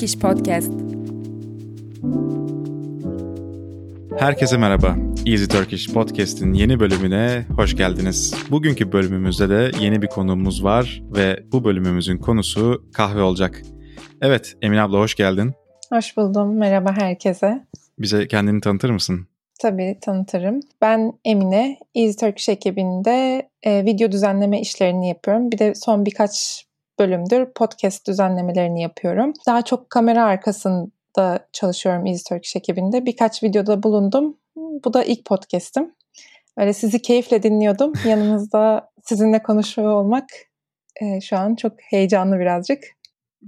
Turkish Podcast. Herkese merhaba. Easy Turkish Podcast'in yeni bölümüne hoş geldiniz. Bugünkü bölümümüzde de yeni bir konuğumuz var ve bu bölümümüzün konusu kahve olacak. Evet, Emine abla hoş geldin. Hoş buldum. Merhaba herkese. Bize kendini tanıtır mısın? Tabii tanıtırım. Ben Emine. Easy Turkish ekibinde e, video düzenleme işlerini yapıyorum. Bir de son birkaç bölümdür podcast düzenlemelerini yapıyorum. Daha çok kamera arkasında çalışıyorum Easy Turkish ekibinde. Birkaç videoda bulundum. Bu da ilk podcast'im. Öyle sizi keyifle dinliyordum. Yanınızda sizinle konuşuyor olmak e, şu an çok heyecanlı birazcık.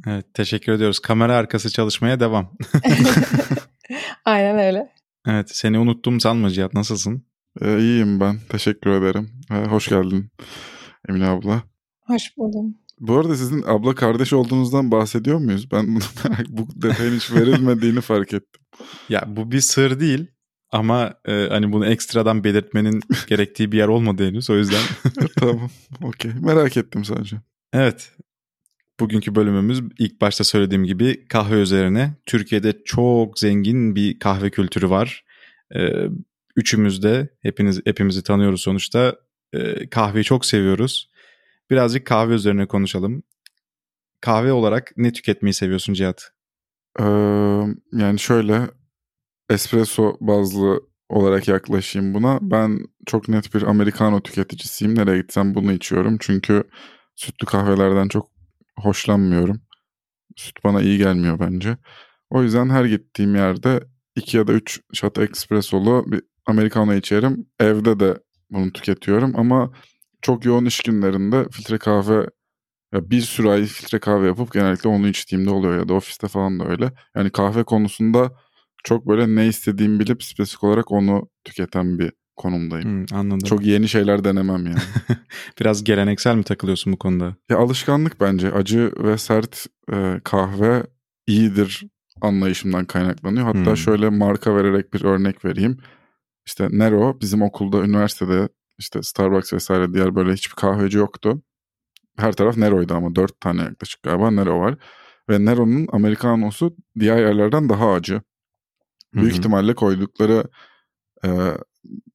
Evet, teşekkür ediyoruz. Kamera arkası çalışmaya devam. Aynen öyle. Evet, seni unuttum sanma Cihat. Nasılsın? Ee, iyiyim ben. Teşekkür ederim. Ee, hoş geldin Emine abla. Hoş buldum. Bu arada sizin abla kardeş olduğunuzdan bahsediyor muyuz? Ben bu detayın hiç verilmediğini fark ettim. Ya bu bir sır değil ama e, hani bunu ekstradan belirtmenin gerektiği bir yer olmadı henüz o yüzden. tamam, okey. Merak ettim sadece. Evet, Bugünkü bölümümüz ilk başta söylediğim gibi kahve üzerine. Türkiye'de çok zengin bir kahve kültürü var. Ee, üçümüz de hepiniz hepimizi tanıyoruz sonuçta. Ee, kahveyi çok seviyoruz. Birazcık kahve üzerine konuşalım. Kahve olarak ne tüketmeyi seviyorsun Cihat? Ee, yani şöyle espresso bazlı olarak yaklaşayım buna. Ben çok net bir americano tüketicisiyim. Nereye gitsem bunu içiyorum. Çünkü sütlü kahvelerden çok hoşlanmıyorum. Süt bana iyi gelmiyor bence. O yüzden her gittiğim yerde 2 ya da 3 shot espressolu bir americano içerim. Evde de bunu tüketiyorum ama çok yoğun iş günlerinde filtre kahve ya bir sürü ay filtre kahve yapıp genellikle onu içtiğimde oluyor ya da ofiste falan da öyle. Yani kahve konusunda çok böyle ne istediğimi bilip spesifik olarak onu tüketen bir konumdayım. Hmm, anladım. Çok yeni şeyler denemem yani. Biraz geleneksel mi takılıyorsun bu konuda? Ya alışkanlık bence. Acı ve sert e, kahve iyidir anlayışımdan kaynaklanıyor. Hatta hmm. şöyle marka vererek bir örnek vereyim. İşte Nero bizim okulda, üniversitede işte Starbucks vesaire diğer böyle hiçbir kahveci yoktu. Her taraf Nero'ydu ama dört tane yaklaşık galiba Nero var. Ve Nero'nun Amerikanosu diğer yerlerden daha acı. Büyük Hı-hı. ihtimalle koydukları e,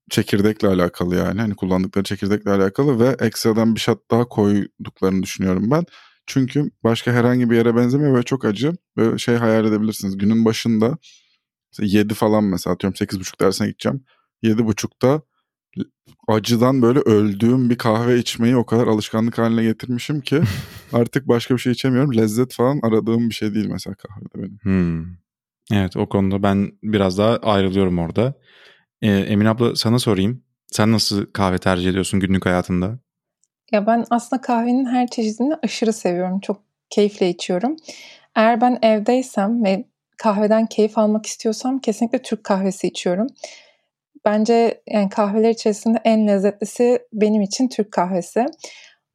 çekirdekle alakalı yani. Hani kullandıkları çekirdekle alakalı ve ekstradan bir shot daha koyduklarını düşünüyorum ben. Çünkü başka herhangi bir yere benzemiyor ve çok acı. Böyle şey hayal edebilirsiniz. Günün başında 7 falan mesela atıyorum 8.30 dersine gideceğim. 7.30'da acıdan böyle öldüğüm bir kahve içmeyi o kadar alışkanlık haline getirmişim ki artık başka bir şey içemiyorum. Lezzet falan aradığım bir şey değil mesela kahvede benim. Hmm. Evet o konuda ben biraz daha ayrılıyorum orada. Ee, Emin abla sana sorayım. Sen nasıl kahve tercih ediyorsun günlük hayatında? Ya ben aslında kahvenin her çeşidini aşırı seviyorum. Çok keyifle içiyorum. Eğer ben evdeysem ve kahveden keyif almak istiyorsam kesinlikle Türk kahvesi içiyorum. Bence yani kahveler içerisinde en lezzetlisi benim için Türk kahvesi.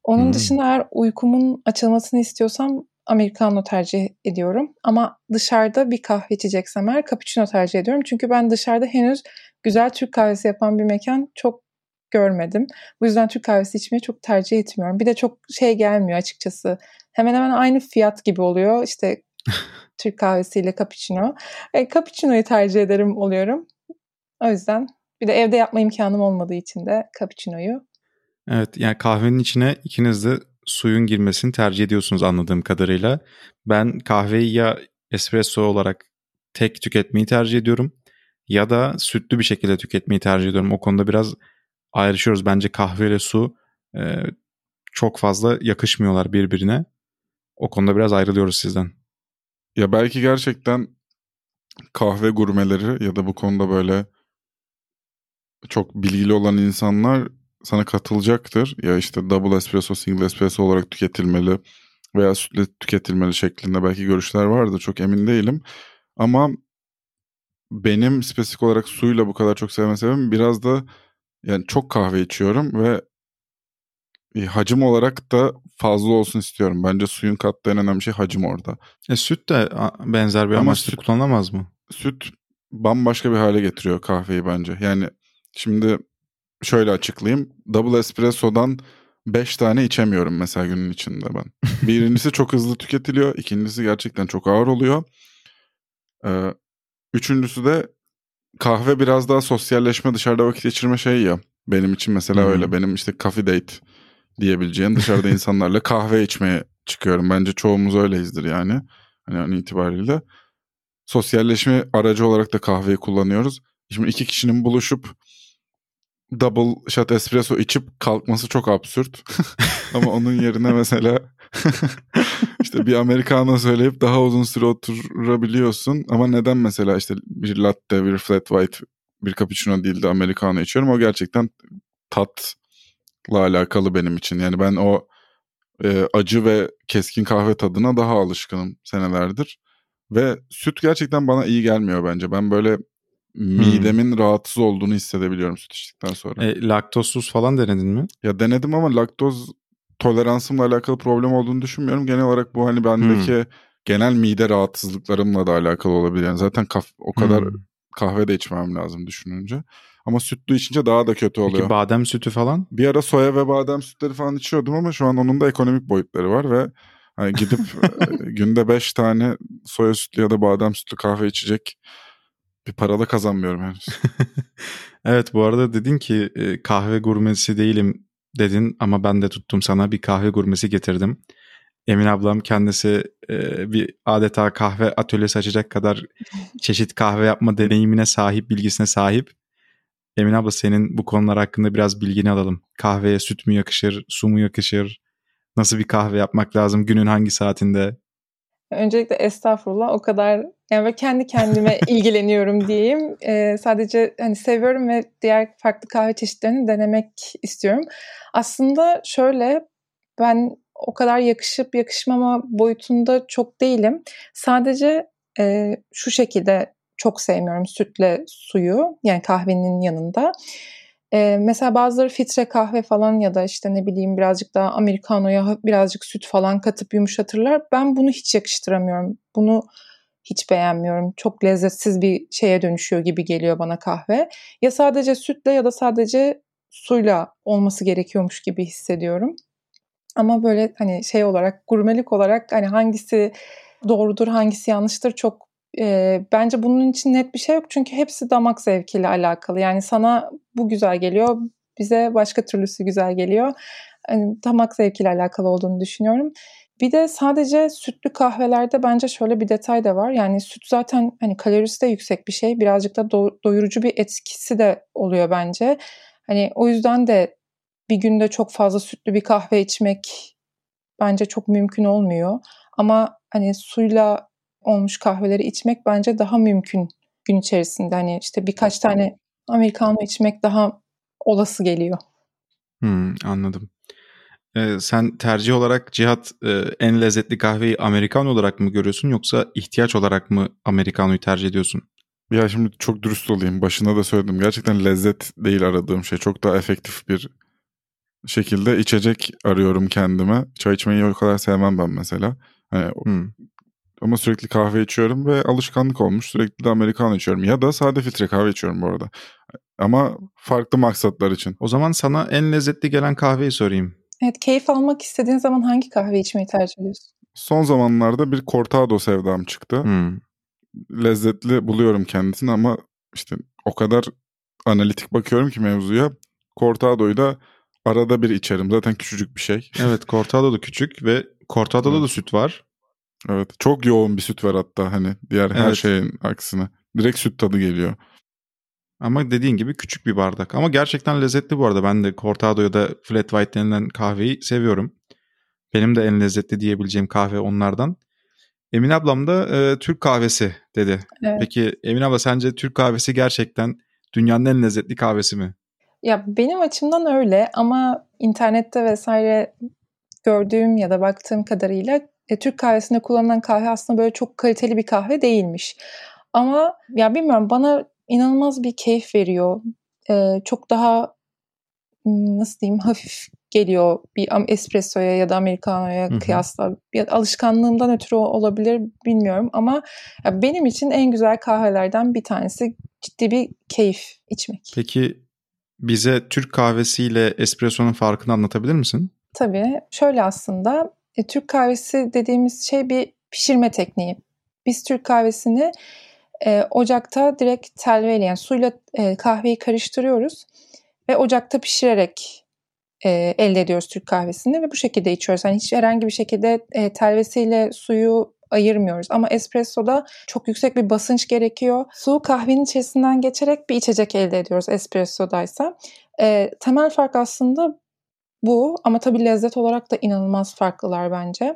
Onun hmm. dışında eğer uykumun açılmasını istiyorsam Americano tercih ediyorum. Ama dışarıda bir kahve içeceksem eğer cappuccino tercih ediyorum. Çünkü ben dışarıda henüz güzel Türk kahvesi yapan bir mekan çok görmedim. Bu yüzden Türk kahvesi içmeyi çok tercih etmiyorum. Bir de çok şey gelmiyor açıkçası. Hemen hemen aynı fiyat gibi oluyor. İşte Türk kahvesiyle cappuccino. E, cappuccino'yu tercih ederim oluyorum. O yüzden bir de evde yapma imkanım olmadığı için de cappuccino'yu. Evet yani kahvenin içine ikiniz de suyun girmesini tercih ediyorsunuz anladığım kadarıyla. Ben kahveyi ya espresso olarak tek tüketmeyi tercih ediyorum ya da sütlü bir şekilde tüketmeyi tercih ediyorum. O konuda biraz ayrışıyoruz. Bence kahve ile su e, çok fazla yakışmıyorlar birbirine. O konuda biraz ayrılıyoruz sizden. Ya belki gerçekten kahve gurmeleri ya da bu konuda böyle çok bilgili olan insanlar sana katılacaktır. Ya işte double espresso, single espresso olarak tüketilmeli veya sütle tüketilmeli şeklinde belki görüşler vardır. Çok emin değilim. Ama benim spesifik olarak suyla bu kadar çok sevme sebebim biraz da yani çok kahve içiyorum ve e, hacim olarak da fazla olsun istiyorum. Bence suyun kattığı en önemli şey hacim orada. E, süt de benzer bir amaçla süt, kullanılamaz mı? Süt bambaşka bir hale getiriyor kahveyi bence. Yani şimdi şöyle açıklayayım. Double espresso'dan 5 tane içemiyorum mesela günün içinde ben. Birincisi çok hızlı tüketiliyor. ikincisi gerçekten çok ağır oluyor. Ee, üçüncüsü de kahve biraz daha sosyalleşme dışarıda vakit geçirme şey ya. Benim için mesela hmm. öyle. Benim işte coffee date diyebileceğin dışarıda insanlarla kahve içmeye çıkıyorum. Bence çoğumuz öyleyizdir yani. Hani an itibariyle. Sosyalleşme aracı olarak da kahveyi kullanıyoruz. Şimdi iki kişinin buluşup double shot espresso içip kalkması çok absürt. Ama onun yerine mesela işte bir americano söyleyip daha uzun süre oturabiliyorsun. Ama neden mesela işte bir latte, bir flat white, bir cappuccino değil de americano içiyorum. O gerçekten tatla alakalı benim için. Yani ben o e, acı ve keskin kahve tadına daha alışkınım senelerdir. Ve süt gerçekten bana iyi gelmiyor bence. Ben böyle midemin hmm. rahatsız olduğunu hissedebiliyorum süt içtikten sonra. E, laktozsuz falan denedin mi? Ya denedim ama laktoz toleransımla alakalı problem olduğunu düşünmüyorum. Genel olarak bu hani bendeki hmm. genel mide rahatsızlıklarımla da alakalı olabilir. Yani zaten kaf o kadar hmm. kahve de içmem lazım düşününce. Ama sütlü içince daha da kötü oluyor. Peki badem sütü falan? Bir ara soya ve badem sütleri falan içiyordum ama şu an onun da ekonomik boyutları var ve hani gidip e, günde 5 tane soya sütlü ya da badem sütlü kahve içecek bir para da kazanmıyorum henüz. evet bu arada dedin ki e, kahve gurmesi değilim dedin ama ben de tuttum sana bir kahve gurmesi getirdim. Emin ablam kendisi e, bir adeta kahve atölyesi açacak kadar çeşit kahve yapma deneyimine sahip, bilgisine sahip. Emin abla senin bu konular hakkında biraz bilgini alalım. Kahveye süt mü yakışır, su mu yakışır? Nasıl bir kahve yapmak lazım? Günün hangi saatinde? Öncelikle estağfurullah o kadar yani kendi kendime ilgileniyorum diyeyim. Ee, sadece hani seviyorum ve diğer farklı kahve çeşitlerini denemek istiyorum. Aslında şöyle ben o kadar yakışıp yakışmama boyutunda çok değilim. Sadece e, şu şekilde çok sevmiyorum sütle suyu yani kahvenin yanında. Ee, mesela bazıları filtre kahve falan ya da işte ne bileyim birazcık daha americano'ya birazcık süt falan katıp yumuşatırlar. Ben bunu hiç yakıştıramıyorum. Bunu hiç beğenmiyorum. Çok lezzetsiz bir şeye dönüşüyor gibi geliyor bana kahve. Ya sadece sütle ya da sadece suyla olması gerekiyormuş gibi hissediyorum. Ama böyle hani şey olarak gurmelik olarak hani hangisi doğrudur hangisi yanlıştır çok e, bence bunun için net bir şey yok çünkü hepsi damak zevkiyle alakalı. Yani sana bu güzel geliyor, bize başka türlüsü güzel geliyor. Yani damak zevkiyle alakalı olduğunu düşünüyorum. Bir de sadece sütlü kahvelerde bence şöyle bir detay da var. Yani süt zaten hani kalorisi de yüksek bir şey. Birazcık da do- doyurucu bir etkisi de oluyor bence. Hani o yüzden de bir günde çok fazla sütlü bir kahve içmek bence çok mümkün olmuyor. Ama hani suyla olmuş kahveleri içmek bence daha mümkün gün içerisinde. Hani işte birkaç tane americano içmek daha olası geliyor. Hmm, anladım. Ee, sen tercih olarak Cihat e, en lezzetli kahveyi Amerikan olarak mı görüyorsun yoksa ihtiyaç olarak mı Amerikano'yu tercih ediyorsun? Ya şimdi çok dürüst olayım. Başında da söyledim. Gerçekten lezzet değil aradığım şey. Çok daha efektif bir şekilde içecek arıyorum kendime. Çay içmeyi o kadar sevmem ben mesela. Hani hmm. Ama sürekli kahve içiyorum ve alışkanlık olmuş. Sürekli de Amerikan içiyorum. Ya da sade filtre kahve içiyorum bu arada. Ama farklı maksatlar için. O zaman sana en lezzetli gelen kahveyi sorayım. Evet, keyif almak istediğin zaman hangi kahve içmeyi tercih ediyorsun? Son zamanlarda bir cortado sevdam çıktı. Hmm. Lezzetli buluyorum kendisini ama işte o kadar analitik bakıyorum ki mevzuya. Cortado'yu da arada bir içerim. Zaten küçücük bir şey. Evet, cortado da küçük ve cortado'da da süt var. Evet, çok yoğun bir süt var hatta hani diğer her evet. şeyin aksine. Direkt süt tadı geliyor. Ama dediğin gibi küçük bir bardak. Ama gerçekten lezzetli bu arada. Ben de Cortado ya da Flat White denilen kahveyi seviyorum. Benim de en lezzetli diyebileceğim kahve onlardan. Emin ablam da e, Türk kahvesi dedi. Evet. Peki Emin abla sence Türk kahvesi gerçekten dünyanın en lezzetli kahvesi mi? Ya benim açımdan öyle ama internette vesaire gördüğüm ya da baktığım kadarıyla e, Türk kahvesinde kullanılan kahve aslında böyle çok kaliteli bir kahve değilmiş. Ama ya bilmiyorum bana inanılmaz bir keyif veriyor. Ee, çok daha nasıl diyeyim hafif geliyor bir espressoya ya da americano'ya kıyasla. Ya, alışkanlığımdan ötürü olabilir bilmiyorum ama ya benim için en güzel kahvelerden bir tanesi ciddi bir keyif içmek. Peki bize Türk kahvesiyle espressonun farkını anlatabilir misin? Tabii. Şöyle aslında e, Türk kahvesi dediğimiz şey bir pişirme tekniği. Biz Türk kahvesini e, ocakta direkt telveyle yani suyla e, kahveyi karıştırıyoruz ve ocakta pişirerek e, elde ediyoruz Türk kahvesini ve bu şekilde içiyoruz. Yani hiç herhangi bir şekilde e, telvesiyle suyu ayırmıyoruz. Ama espressoda çok yüksek bir basınç gerekiyor. Su kahvenin içerisinden geçerek bir içecek elde ediyoruz espressodaysa. E, temel fark aslında bu ama tabii lezzet olarak da inanılmaz farklılar bence.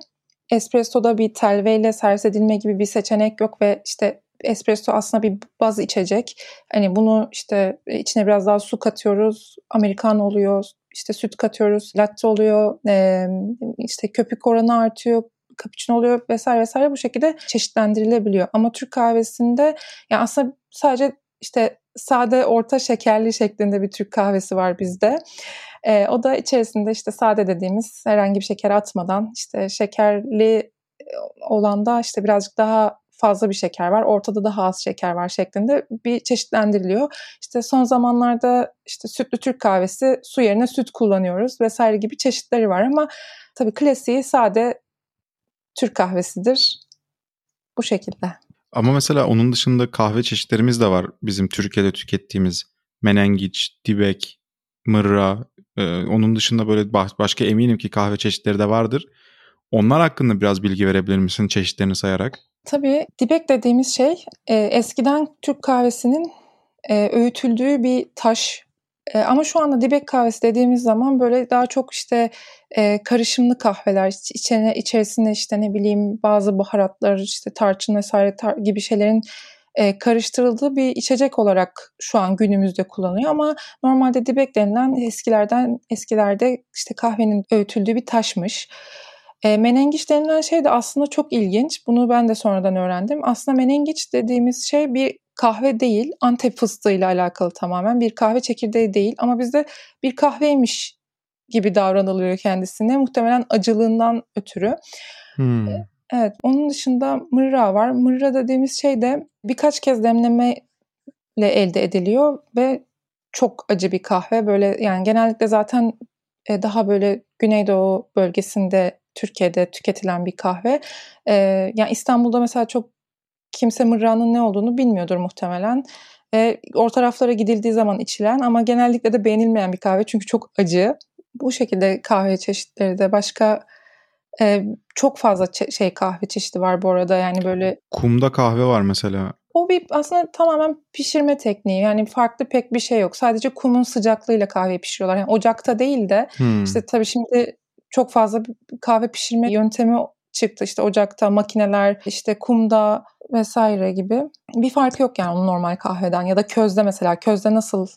Espresso'da bir telveyle servis edilme gibi bir seçenek yok ve işte espresso aslında bir baz içecek. Hani bunu işte içine biraz daha su katıyoruz, americano oluyor, işte süt katıyoruz, latte oluyor, işte köpük oranı artıyor, cappuccino oluyor vesaire vesaire bu şekilde çeşitlendirilebiliyor. Ama Türk kahvesinde yani aslında sadece işte sade orta şekerli şeklinde bir Türk kahvesi var bizde. E, o da içerisinde işte sade dediğimiz herhangi bir şeker atmadan işte şekerli olan da işte birazcık daha fazla bir şeker var, ortada daha az şeker var şeklinde bir çeşitlendiriliyor. İşte son zamanlarda işte sütlü Türk kahvesi su yerine süt kullanıyoruz vesaire gibi çeşitleri var ama tabii klasiği sade Türk kahvesidir. Bu şekilde. Ama mesela onun dışında kahve çeşitlerimiz de var bizim Türkiye'de tükettiğimiz. Menengiç, dibek, mırra. Ee, onun dışında böyle başka eminim ki kahve çeşitleri de vardır. Onlar hakkında biraz bilgi verebilir misin çeşitlerini sayarak? Tabii dibek dediğimiz şey e, eskiden Türk kahvesinin e, öğütüldüğü bir taş. E, ama şu anda dibek kahvesi dediğimiz zaman böyle daha çok işte e, karışımlı kahveler içine içerisinde işte ne bileyim bazı baharatlar işte tarçın vesaire tar- gibi şeylerin e, karıştırıldığı bir içecek olarak şu an günümüzde kullanılıyor ama normalde dibek denilen eskilerden eskilerde işte kahvenin öğütüldüğü bir taşmış. E, menengiç denilen şey de aslında çok ilginç. Bunu ben de sonradan öğrendim. Aslında menengiç dediğimiz şey bir kahve değil, Antep fıstığıyla alakalı tamamen. Bir kahve çekirdeği değil ama bizde bir kahveymiş gibi davranılıyor kendisine. Muhtemelen acılığından ötürü. Hmm. Evet, onun dışında mırra var. Mırra dediğimiz şey de birkaç kez demleme ile elde ediliyor ve çok acı bir kahve. Böyle yani genellikle zaten e, daha böyle Güneydoğu bölgesinde Türkiye'de tüketilen bir kahve. Ee, yani İstanbul'da mesela çok kimse mırranın ne olduğunu bilmiyordur muhtemelen. Ee, o taraflara gidildiği zaman içilen ama genellikle de beğenilmeyen bir kahve çünkü çok acı. Bu şekilde kahve çeşitleri de başka e, çok fazla çe- şey kahve çeşidi var bu arada yani böyle. Kumda kahve var mesela. O bir aslında tamamen pişirme tekniği. Yani farklı pek bir şey yok. Sadece kumun sıcaklığıyla kahve pişiriyorlar. Yani ocakta değil de hmm. işte tabii şimdi çok fazla kahve pişirme yöntemi çıktı. İşte ocakta, makineler, işte kumda vesaire gibi. Bir fark yok yani onun normal kahveden ya da közde mesela. Közde nasıl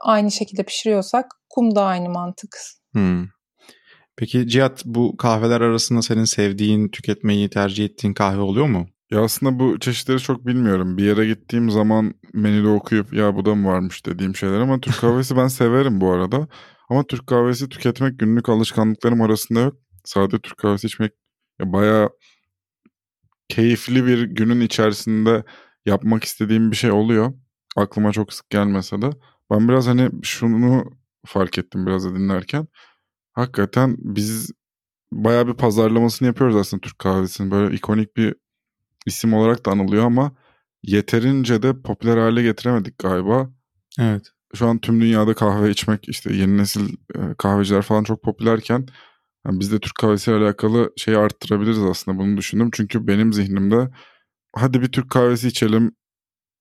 aynı şekilde pişiriyorsak kumda aynı mantık. Hmm. Peki Cihat bu kahveler arasında senin sevdiğin, tüketmeyi tercih ettiğin kahve oluyor mu? Ya aslında bu çeşitleri çok bilmiyorum. Bir yere gittiğim zaman menüde okuyup ya bu da mı varmış dediğim şeyler ama Türk kahvesi ben severim bu arada. Ama Türk kahvesi tüketmek günlük alışkanlıklarım arasında yok. Sade Türk kahvesi içmek ya bayağı keyifli bir günün içerisinde yapmak istediğim bir şey oluyor. Aklıma çok sık gelmese de. Ben biraz hani şunu fark ettim biraz da dinlerken. Hakikaten biz bayağı bir pazarlamasını yapıyoruz aslında Türk kahvesinin. Böyle ikonik bir isim olarak da anılıyor ama yeterince de popüler hale getiremedik galiba. Evet şu an tüm dünyada kahve içmek işte yeni nesil kahveciler falan çok popülerken yani biz de Türk kahvesiyle alakalı şeyi arttırabiliriz aslında bunu düşündüm. Çünkü benim zihnimde hadi bir Türk kahvesi içelim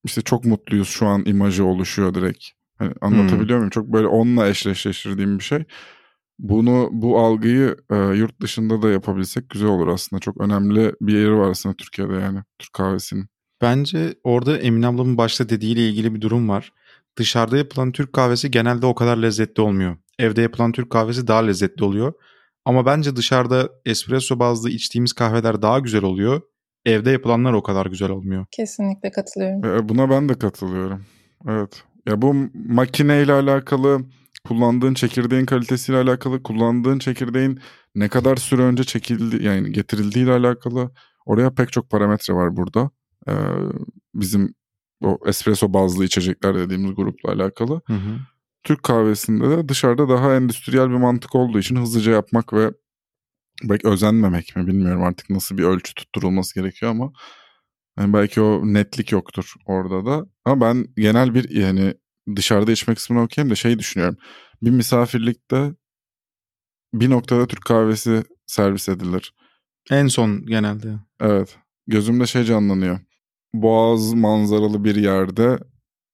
işte çok mutluyuz şu an imajı oluşuyor direkt. Hani anlatabiliyor hmm. muyum? Çok böyle onunla eşleştirdiğim bir şey. Bunu bu algıyı e, yurt dışında da yapabilsek güzel olur aslında. Çok önemli bir yeri var aslında Türkiye'de yani Türk kahvesinin. Bence orada Emin ablamın başta dediğiyle ilgili bir durum var dışarıda yapılan Türk kahvesi genelde o kadar lezzetli olmuyor. Evde yapılan Türk kahvesi daha lezzetli oluyor. Ama bence dışarıda espresso bazlı içtiğimiz kahveler daha güzel oluyor. Evde yapılanlar o kadar güzel olmuyor. Kesinlikle katılıyorum. E, buna ben de katılıyorum. Evet. Ya bu makineyle alakalı, kullandığın çekirdeğin kalitesiyle alakalı, kullandığın çekirdeğin ne kadar süre önce çekildi yani getirildiğiyle alakalı oraya pek çok parametre var burada. Ee, bizim o espresso bazlı içecekler dediğimiz grupla alakalı. Hı hı. Türk kahvesinde de dışarıda daha endüstriyel bir mantık olduğu için hızlıca yapmak ve belki özenmemek mi bilmiyorum artık nasıl bir ölçü tutturulması gerekiyor ama yani belki o netlik yoktur orada da. Ama ben genel bir yani dışarıda içmek kısmını okuyayım da şey düşünüyorum. Bir misafirlikte bir noktada Türk kahvesi servis edilir. En son genelde. Evet. Gözümde şey canlanıyor. Boğaz manzaralı bir yerde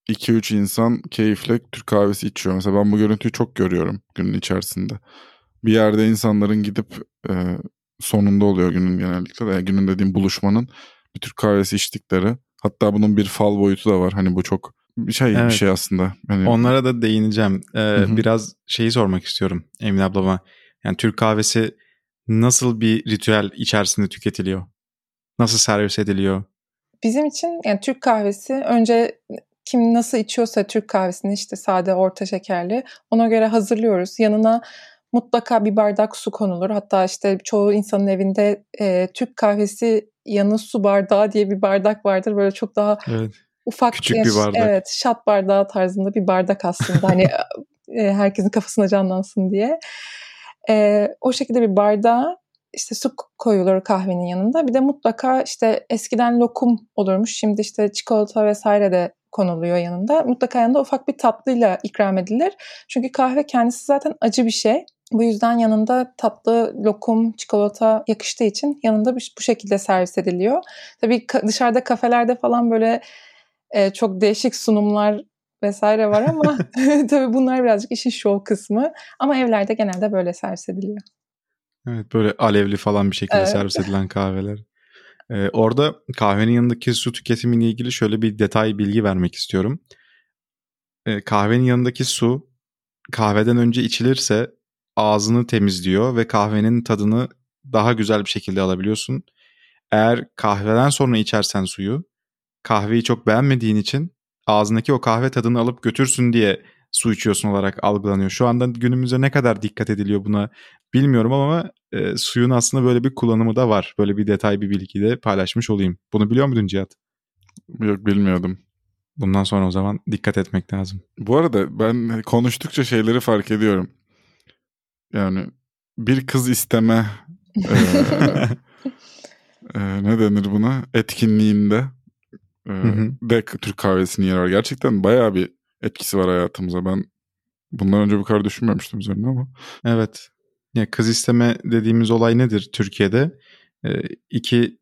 2-3 insan keyifle Türk kahvesi içiyor. Mesela ben bu görüntüyü çok görüyorum günün içerisinde. Bir yerde insanların gidip e, sonunda oluyor günün genellikle de. günün dediğim buluşmanın bir Türk kahvesi içtikleri. Hatta bunun bir fal boyutu da var. Hani bu çok bir şey evet. bir şey aslında. Hani... Onlara da değineceğim. Ee, biraz şeyi sormak istiyorum Emin ablama. Yani Türk kahvesi nasıl bir ritüel içerisinde tüketiliyor? Nasıl servis ediliyor? Bizim için yani Türk kahvesi önce kim nasıl içiyorsa Türk kahvesini işte sade, orta şekerli ona göre hazırlıyoruz. Yanına mutlaka bir bardak su konulur. Hatta işte çoğu insanın evinde e, Türk kahvesi yanı su bardağı diye bir bardak vardır. Böyle çok daha evet. ufak küçük bir bardak. Evet, şat bardağı tarzında bir bardak aslında. hani e, herkesin kafasına canlansın diye. E, o şekilde bir bardağa işte su koyulur kahvenin yanında. Bir de mutlaka işte eskiden lokum olurmuş. Şimdi işte çikolata vesaire de konuluyor yanında. Mutlaka yanında ufak bir tatlıyla ikram edilir. Çünkü kahve kendisi zaten acı bir şey. Bu yüzden yanında tatlı lokum, çikolata yakıştığı için yanında bu şekilde servis ediliyor. Tabii dışarıda kafelerde falan böyle e, çok değişik sunumlar vesaire var ama tabii bunlar birazcık işin şov kısmı. Ama evlerde genelde böyle servis ediliyor. Evet böyle alevli falan bir şekilde evet. servis edilen kahveler. Ee, orada kahvenin yanındaki su tüketimiyle ilgili şöyle bir detay bilgi vermek istiyorum. Ee, kahvenin yanındaki su kahveden önce içilirse ağzını temizliyor ve kahvenin tadını daha güzel bir şekilde alabiliyorsun. Eğer kahveden sonra içersen suyu kahveyi çok beğenmediğin için ağzındaki o kahve tadını alıp götürsün diye su içiyorsun olarak algılanıyor. Şu anda günümüzde ne kadar dikkat ediliyor buna bilmiyorum ama e, suyun aslında böyle bir kullanımı da var. Böyle bir detay bir bilgi de paylaşmış olayım. Bunu biliyor muydun Cihat? Yok bilmiyordum. Bundan sonra o zaman dikkat etmek lazım. Bu arada ben konuştukça şeyleri fark ediyorum. Yani bir kız isteme e, e, ne denir buna etkinliğinde e, de Türk kahvesini yer var. Gerçekten bayağı bir etkisi var hayatımıza. Ben bundan önce bu kadar düşünmemiştim üzerine ama. Evet. Ya kız isteme dediğimiz olay nedir Türkiye'de? Ee, iki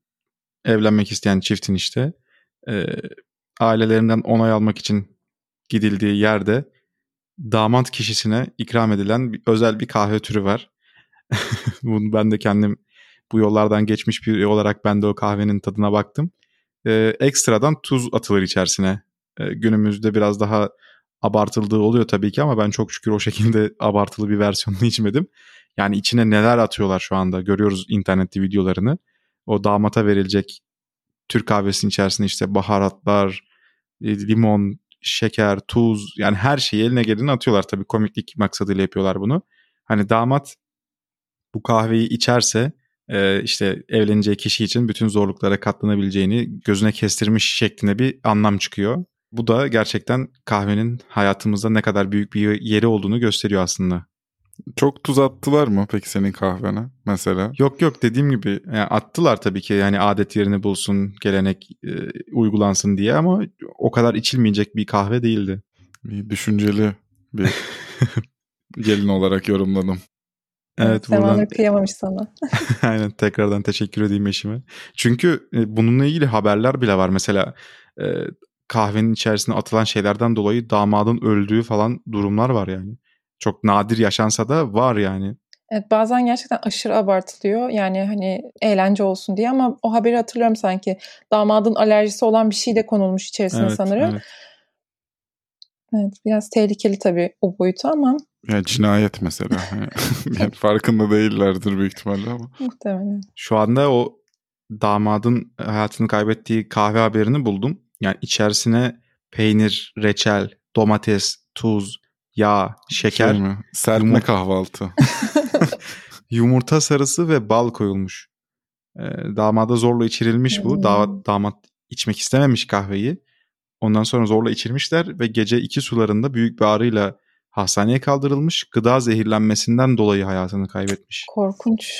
evlenmek isteyen çiftin işte e, ailelerinden onay almak için gidildiği yerde damat kişisine ikram edilen bir, özel bir kahve türü var. Bunu ben de kendim bu yollardan geçmiş bir olarak ben de o kahvenin tadına baktım. Ee, ekstradan tuz atılır içerisine. Ee, günümüzde biraz daha abartıldığı oluyor tabii ki ama ben çok şükür o şekilde abartılı bir versiyonunu içmedim. Yani içine neler atıyorlar şu anda görüyoruz internette videolarını. O damata verilecek Türk kahvesinin içerisinde işte baharatlar, e, limon, şeker, tuz yani her şeyi eline geleni atıyorlar tabii komiklik maksadıyla yapıyorlar bunu. Hani damat bu kahveyi içerse e, işte evleneceği kişi için bütün zorluklara katlanabileceğini gözüne kestirmiş şeklinde bir anlam çıkıyor. Bu da gerçekten kahvenin hayatımızda ne kadar büyük bir yeri olduğunu gösteriyor aslında. Çok tuz attılar mı peki senin kahvene mesela? Yok yok dediğim gibi yani attılar tabii ki yani adet yerini bulsun, gelenek e, uygulansın diye ama o kadar içilmeyecek bir kahve değildi. Bir düşünceli bir gelin olarak yorumladım. Evet, evet buradan kıyamamış sana. Aynen tekrardan teşekkür edeyim eşime. Çünkü e, bununla ilgili haberler bile var. Mesela e, kahvenin içerisine atılan şeylerden dolayı damadın öldüğü falan durumlar var yani. Çok nadir yaşansa da var yani. Evet bazen gerçekten aşırı abartılıyor. Yani hani eğlence olsun diye ama o haberi hatırlıyorum sanki. Damadın alerjisi olan bir şey de konulmuş içerisine evet, sanırım. Evet. evet biraz tehlikeli tabii o boyutu ama. Ya cinayet mesela. yani farkında değillerdir büyük ihtimalle ama. Muhtemelen. Şu anda o damadın hayatını kaybettiği kahve haberini buldum. Yani içerisine peynir, reçel, domates, tuz, yağ, şeker. Şey mi? Serpme yumurta, kahvaltı. yumurta sarısı ve bal koyulmuş. Ee, damada zorla içirilmiş bu. Da, damat içmek istememiş kahveyi. Ondan sonra zorla içirmişler ve gece iki sularında büyük bir ağrıyla hastaneye kaldırılmış. Gıda zehirlenmesinden dolayı hayatını kaybetmiş. Korkunç.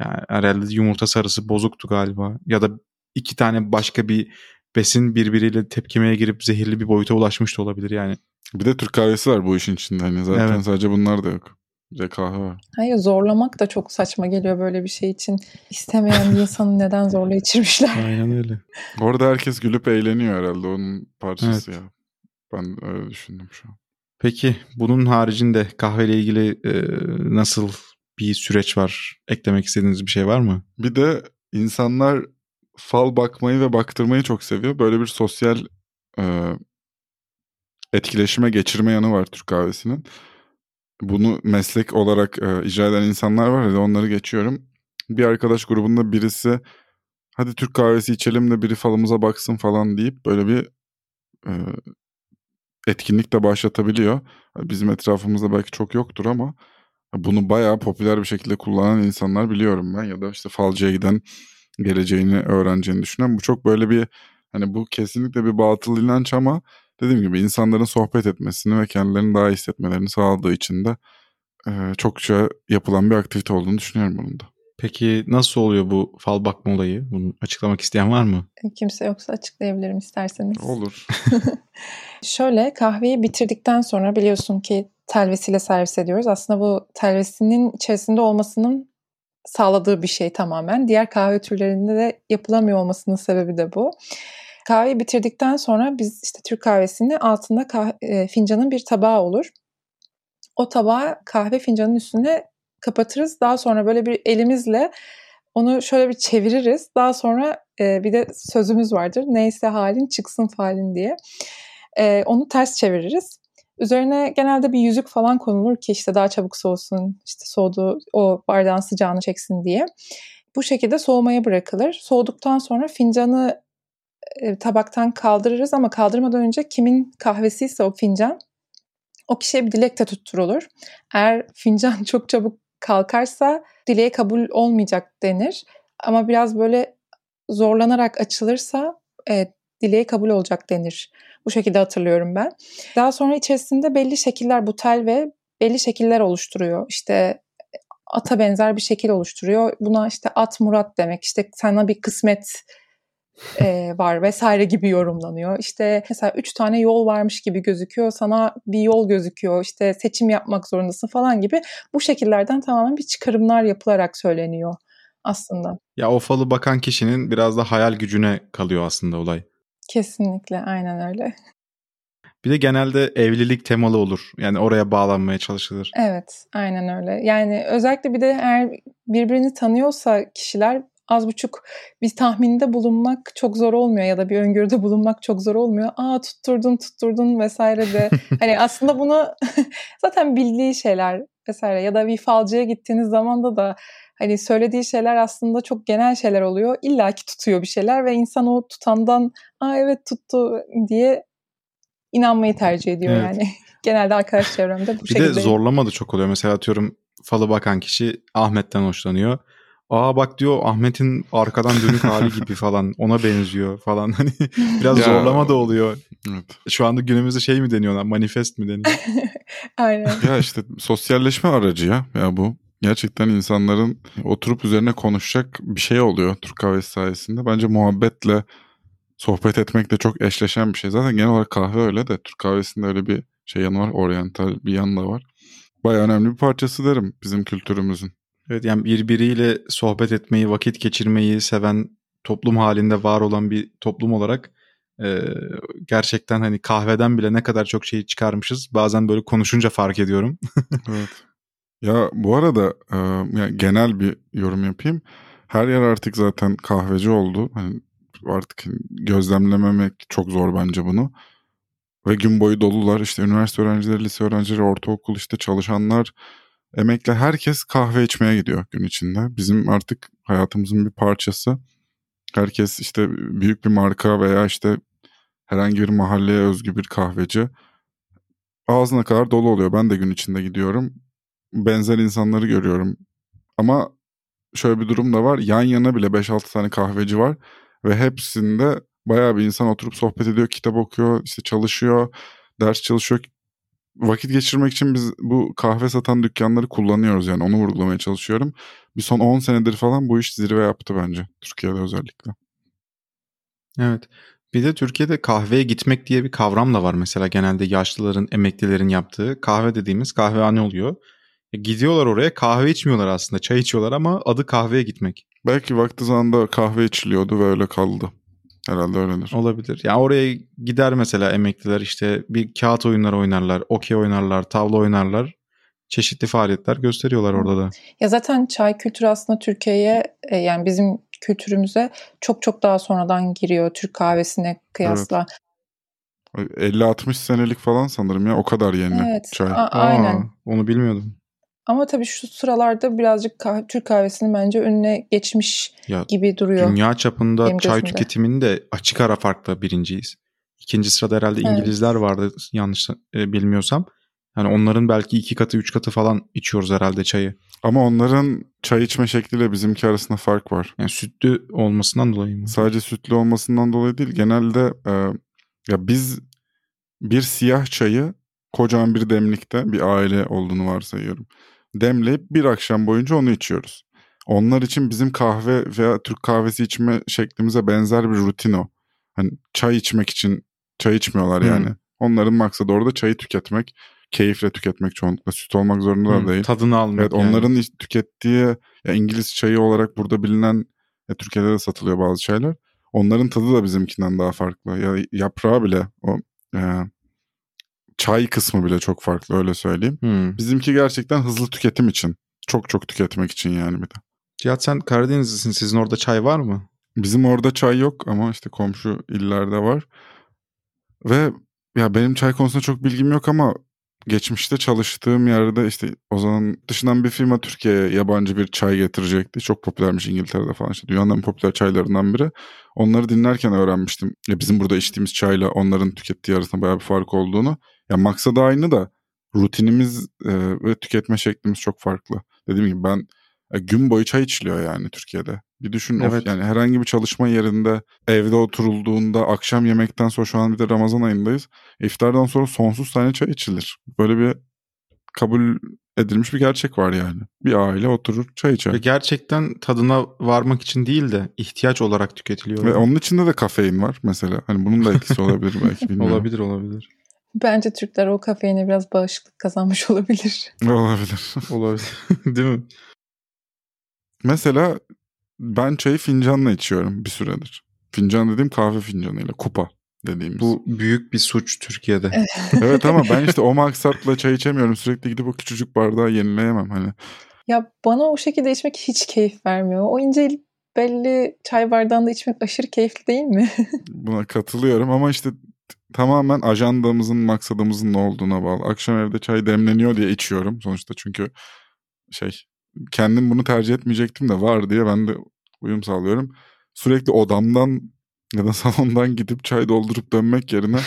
Yani herhalde yumurta sarısı bozuktu galiba. Ya da iki tane başka bir besin birbiriyle tepkimeye girip zehirli bir boyuta ulaşmış da olabilir yani. Bir de Türk kahvesi var bu işin içinde. Hani zaten evet. sadece bunlar da yok. Bir de kahve var. Hayır zorlamak da çok saçma geliyor böyle bir şey için. İstemeyen bir insanı neden zorla içirmişler. Aynen öyle. Orada herkes gülüp eğleniyor herhalde onun parçası evet. ya. Ben öyle düşündüm şu an. Peki bunun haricinde kahveyle ilgili e, nasıl bir süreç var? Eklemek istediğiniz bir şey var mı? Bir de insanlar fal bakmayı ve baktırmayı çok seviyor. Böyle bir sosyal e, etkileşime geçirme yanı var Türk kahvesinin. Bunu meslek olarak e, icra eden insanlar var ya onları geçiyorum. Bir arkadaş grubunda birisi hadi Türk kahvesi içelim de biri falımıza baksın falan deyip böyle bir e, etkinlik de başlatabiliyor. Bizim etrafımızda belki çok yoktur ama bunu bayağı popüler bir şekilde kullanan insanlar biliyorum ben. Ya da işte falcıya giden geleceğini öğreneceğini düşünen. Bu çok böyle bir hani bu kesinlikle bir batıl inanç ama dediğim gibi insanların sohbet etmesini ve kendilerini daha iyi hissetmelerini sağladığı için de e, çokça yapılan bir aktivite olduğunu düşünüyorum bunun da. Peki nasıl oluyor bu fal bakma olayı? Bunu açıklamak isteyen var mı? Kimse yoksa açıklayabilirim isterseniz. Olur. Şöyle kahveyi bitirdikten sonra biliyorsun ki telvesiyle servis ediyoruz. Aslında bu telvesinin içerisinde olmasının sağladığı bir şey tamamen. Diğer kahve türlerinde de yapılamıyor olmasının sebebi de bu. Kahveyi bitirdikten sonra biz işte Türk kahvesini altında kahve, e, fincanın bir tabağı olur. O tabağı kahve fincanının üstüne kapatırız. Daha sonra böyle bir elimizle onu şöyle bir çeviririz. Daha sonra e, bir de sözümüz vardır. Neyse halin çıksın falin diye. E, onu ters çeviririz. Üzerine genelde bir yüzük falan konulur ki işte daha çabuk soğusun, işte soğuduğu o bardağın sıcağını çeksin diye. Bu şekilde soğumaya bırakılır. Soğuduktan sonra fincanı e, tabaktan kaldırırız ama kaldırmadan önce kimin kahvesi ise o fincan o kişiye bir dilek de tutturulur. Eğer fincan çok çabuk kalkarsa dileğe kabul olmayacak denir. Ama biraz böyle zorlanarak açılırsa e, dileğe kabul olacak denir. Bu şekilde hatırlıyorum ben. Daha sonra içerisinde belli şekiller butel ve belli şekiller oluşturuyor. İşte ata benzer bir şekil oluşturuyor. Buna işte at murat demek. İşte sana bir kısmet e, var vesaire gibi yorumlanıyor. İşte mesela üç tane yol varmış gibi gözüküyor. Sana bir yol gözüküyor. İşte seçim yapmak zorundasın falan gibi. Bu şekillerden tamamen bir çıkarımlar yapılarak söyleniyor aslında. Ya o falı bakan kişinin biraz da hayal gücüne kalıyor aslında olay. Kesinlikle aynen öyle. Bir de genelde evlilik temalı olur. Yani oraya bağlanmaya çalışılır. Evet, aynen öyle. Yani özellikle bir de eğer birbirini tanıyorsa kişiler az buçuk bir tahminde bulunmak çok zor olmuyor ya da bir öngörüde bulunmak çok zor olmuyor. Aa tutturdun tutturdun vesaire de hani aslında bunu zaten bildiği şeyler vesaire ya da bir falcıya gittiğiniz zaman da da hani söylediği şeyler aslında çok genel şeyler oluyor. İlla ki tutuyor bir şeyler ve insan o tutandan aa evet tuttu diye inanmayı tercih ediyor evet. yani. Genelde arkadaş çevremde bu bir şekilde. Bir de zorlama da çok oluyor. Mesela atıyorum falı bakan kişi Ahmet'ten hoşlanıyor. Aa bak diyor Ahmet'in arkadan dönük hali gibi falan ona benziyor falan hani biraz ya, zorlama da oluyor. Evet. Şu anda günümüzde şey mi deniyorlar manifest mi deniyor? Aynen. Ya işte sosyalleşme aracı ya ya bu. Gerçekten insanların oturup üzerine konuşacak bir şey oluyor Türk kahvesi sayesinde. Bence muhabbetle sohbet etmek de çok eşleşen bir şey. Zaten genel olarak kahve öyle de Türk kahvesinde öyle bir şey yanı var. Oryantal bir yanı da var. Baya önemli bir parçası derim bizim kültürümüzün. Evet yani birbiriyle sohbet etmeyi, vakit geçirmeyi seven toplum halinde var olan bir toplum olarak e, gerçekten hani kahveden bile ne kadar çok şey çıkarmışız. Bazen böyle konuşunca fark ediyorum. evet. Ya bu arada e, yani genel bir yorum yapayım. Her yer artık zaten kahveci oldu. Hani artık gözlemlememek çok zor bence bunu. Ve gün boyu dolular. İşte üniversite öğrencileri, lise öğrencileri, ortaokul işte çalışanlar, emekli herkes kahve içmeye gidiyor gün içinde. Bizim artık hayatımızın bir parçası. Herkes işte büyük bir marka veya işte herhangi bir mahalleye özgü bir kahveci ağzına kadar dolu oluyor. Ben de gün içinde gidiyorum. Benzer insanları görüyorum. Ama şöyle bir durum da var. Yan yana bile 5-6 tane kahveci var ve hepsinde bayağı bir insan oturup sohbet ediyor, kitap okuyor, işte çalışıyor, ders çalışıyor. Vakit geçirmek için biz bu kahve satan dükkanları kullanıyoruz yani onu vurgulamaya çalışıyorum. Bir son 10 senedir falan bu iş zirve yaptı bence Türkiye'de özellikle. Evet. Bir de Türkiye'de kahveye gitmek diye bir kavram da var mesela genelde yaşlıların, emeklilerin yaptığı. Kahve dediğimiz kahvehane oluyor. E, gidiyorlar oraya kahve içmiyorlar aslında çay içiyorlar ama adı kahveye gitmek. Belki vakti zamanında kahve içiliyordu ve öyle kaldı. Herhalde öyledir. Olabilir. Yani oraya gider mesela emekliler işte bir kağıt oyunları oynarlar, okey oynarlar, tavla oynarlar. Çeşitli faaliyetler gösteriyorlar orada da. Ya zaten çay kültürü aslında Türkiye'ye e, yani bizim kültürümüze çok çok daha sonradan giriyor Türk kahvesine kıyasla. Evet. 50-60 senelik falan sanırım ya o kadar yeni evet, çay. A- aynen. Aa, onu bilmiyordum. Ama tabii şu sıralarda birazcık kah- Türk kahvesinin bence önüne geçmiş Ya, gibi duruyor. Dünya çapında çay gözümde. tüketiminde açık ara farkla birinciyiz. İkinci sırada herhalde Evet. İngilizler vardı yanlış e, bilmiyorsam. Yani onların belki iki katı üç katı falan içiyoruz herhalde çayı. Ama onların çay içme şekliyle bizimki arasında fark var. Yani sütlü olmasından dolayı mı? Sadece sütlü olmasından dolayı değil. Genelde e, ya biz bir siyah çayı kocaman bir demlikte bir aile olduğunu varsayıyorum. Demleyip bir akşam boyunca onu içiyoruz. Onlar için bizim kahve veya Türk kahvesi içme şeklimize benzer bir rutin o. Hani çay içmek için çay içmiyorlar Hmm. yani. Onların maksadı orada çayı tüketmek, keyifle tüketmek çoğunlukla. Süt olmak zorunda da Hı, değil. Tadını almak Evet yani. onların tükettiği ya İngiliz çayı olarak burada bilinen ya Türkiye'de de satılıyor bazı şeyler. Onların tadı da bizimkinden daha farklı. Ya yaprağı bile o e, çay kısmı bile çok farklı öyle söyleyeyim. Hmm. Bizimki gerçekten hızlı tüketim için. Çok çok tüketmek için yani bir de. Cihat sen Karadenizlisin. Sizin orada çay var mı? Bizim orada çay yok ama işte komşu illerde var. Ve ya benim çay konusunda çok bilgim yok ama geçmişte çalıştığım yerde işte o zaman dışından bir firma Türkiye'ye yabancı bir çay getirecekti. Çok popülermiş İngiltere'de falan işte dünyanın en popüler çaylarından biri. Onları dinlerken öğrenmiştim. Ya bizim burada içtiğimiz çayla onların tükettiği arasında bayağı bir fark olduğunu. Ya maksadı aynı da rutinimiz e, ve tüketme şeklimiz çok farklı. Dediğim gibi ben e, gün boyu çay içiliyor yani Türkiye'de. Bir düşün of, Evet. yani herhangi bir çalışma yerinde evde oturulduğunda akşam yemekten sonra şu an bir de Ramazan ayındayız. İftardan sonra sonsuz tane çay içilir. Böyle bir kabul edilmiş bir gerçek var yani. Bir aile oturur çay içer. Ve gerçekten tadına varmak için değil de ihtiyaç olarak tüketiliyor. Ve onun içinde de kafein var mesela. Hani bunun da etkisi olabilir belki bilmiyorum. olabilir olabilir. Bence Türkler o kafeine biraz bağışıklık kazanmış olabilir. Olabilir. Olabilir. değil mi? Mesela ben çayı fincanla içiyorum bir süredir. Fincan dediğim kahve fincanıyla, kupa dediğimiz. Bu büyük bir suç Türkiye'de. evet ama ben işte o maksatla çay içemiyorum. Sürekli gidip o küçücük bardağı yenileyemem hani. Ya bana o şekilde içmek hiç keyif vermiyor. O ince belli çay bardağında içmek aşırı keyifli değil mi? Buna katılıyorum ama işte tamamen ajandamızın maksadımızın ne olduğuna bağlı. Akşam evde çay demleniyor diye içiyorum sonuçta çünkü şey kendim bunu tercih etmeyecektim de var diye ben de uyum sağlıyorum. Sürekli odamdan ya da salondan gidip çay doldurup dönmek yerine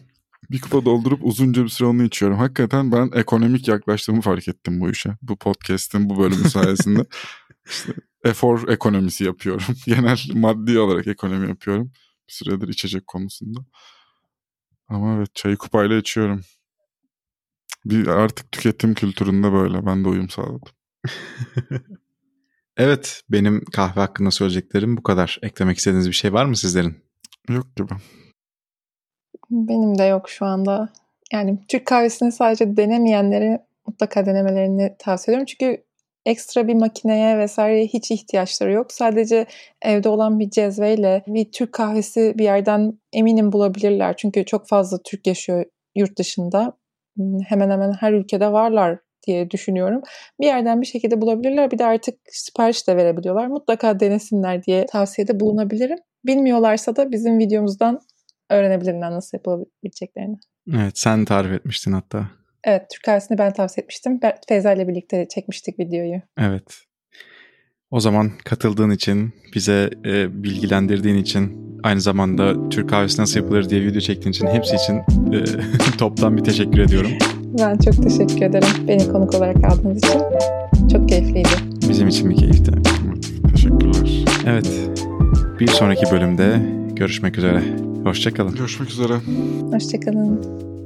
bir kupa doldurup uzunca bir süre onu içiyorum. Hakikaten ben ekonomik yaklaştığımı fark ettim bu işe. Bu podcast'in bu bölümü sayesinde. işte efor ekonomisi yapıyorum. Genel maddi olarak ekonomi yapıyorum. Bir süredir içecek konusunda. Ama evet çayı kupayla içiyorum. Bir artık tüketim kültüründe böyle. Ben de uyum sağladım. evet benim kahve hakkında söyleyeceklerim bu kadar. Eklemek istediğiniz bir şey var mı sizlerin? Yok gibi. Benim de yok şu anda. Yani Türk kahvesini sadece denemeyenlere mutlaka denemelerini tavsiye ediyorum. Çünkü ekstra bir makineye vesaireye hiç ihtiyaçları yok. Sadece evde olan bir cezveyle bir Türk kahvesi bir yerden eminim bulabilirler. Çünkü çok fazla Türk yaşıyor yurt dışında. Hemen hemen her ülkede varlar diye düşünüyorum. Bir yerden bir şekilde bulabilirler. Bir de artık sipariş de verebiliyorlar. Mutlaka denesinler diye tavsiyede bulunabilirim. Bilmiyorlarsa da bizim videomuzdan öğrenebilirler nasıl yapılabileceklerini. Evet sen tarif etmiştin hatta. Evet Türk kahvesini ben tavsiye etmiştim. Feyza ile birlikte çekmiştik videoyu. Evet. O zaman katıldığın için, bize e, bilgilendirdiğin için, aynı zamanda Türk kahvesi nasıl yapılır diye video çektiğin için hepsi için e, toptan bir teşekkür ediyorum. Ben çok teşekkür ederim beni konuk olarak aldığınız için. Çok keyifliydi. Bizim için bir keyifti. Teşekkürler. Evet. Bir sonraki bölümde görüşmek üzere. Hoşçakalın. Görüşmek üzere. Hoşçakalın.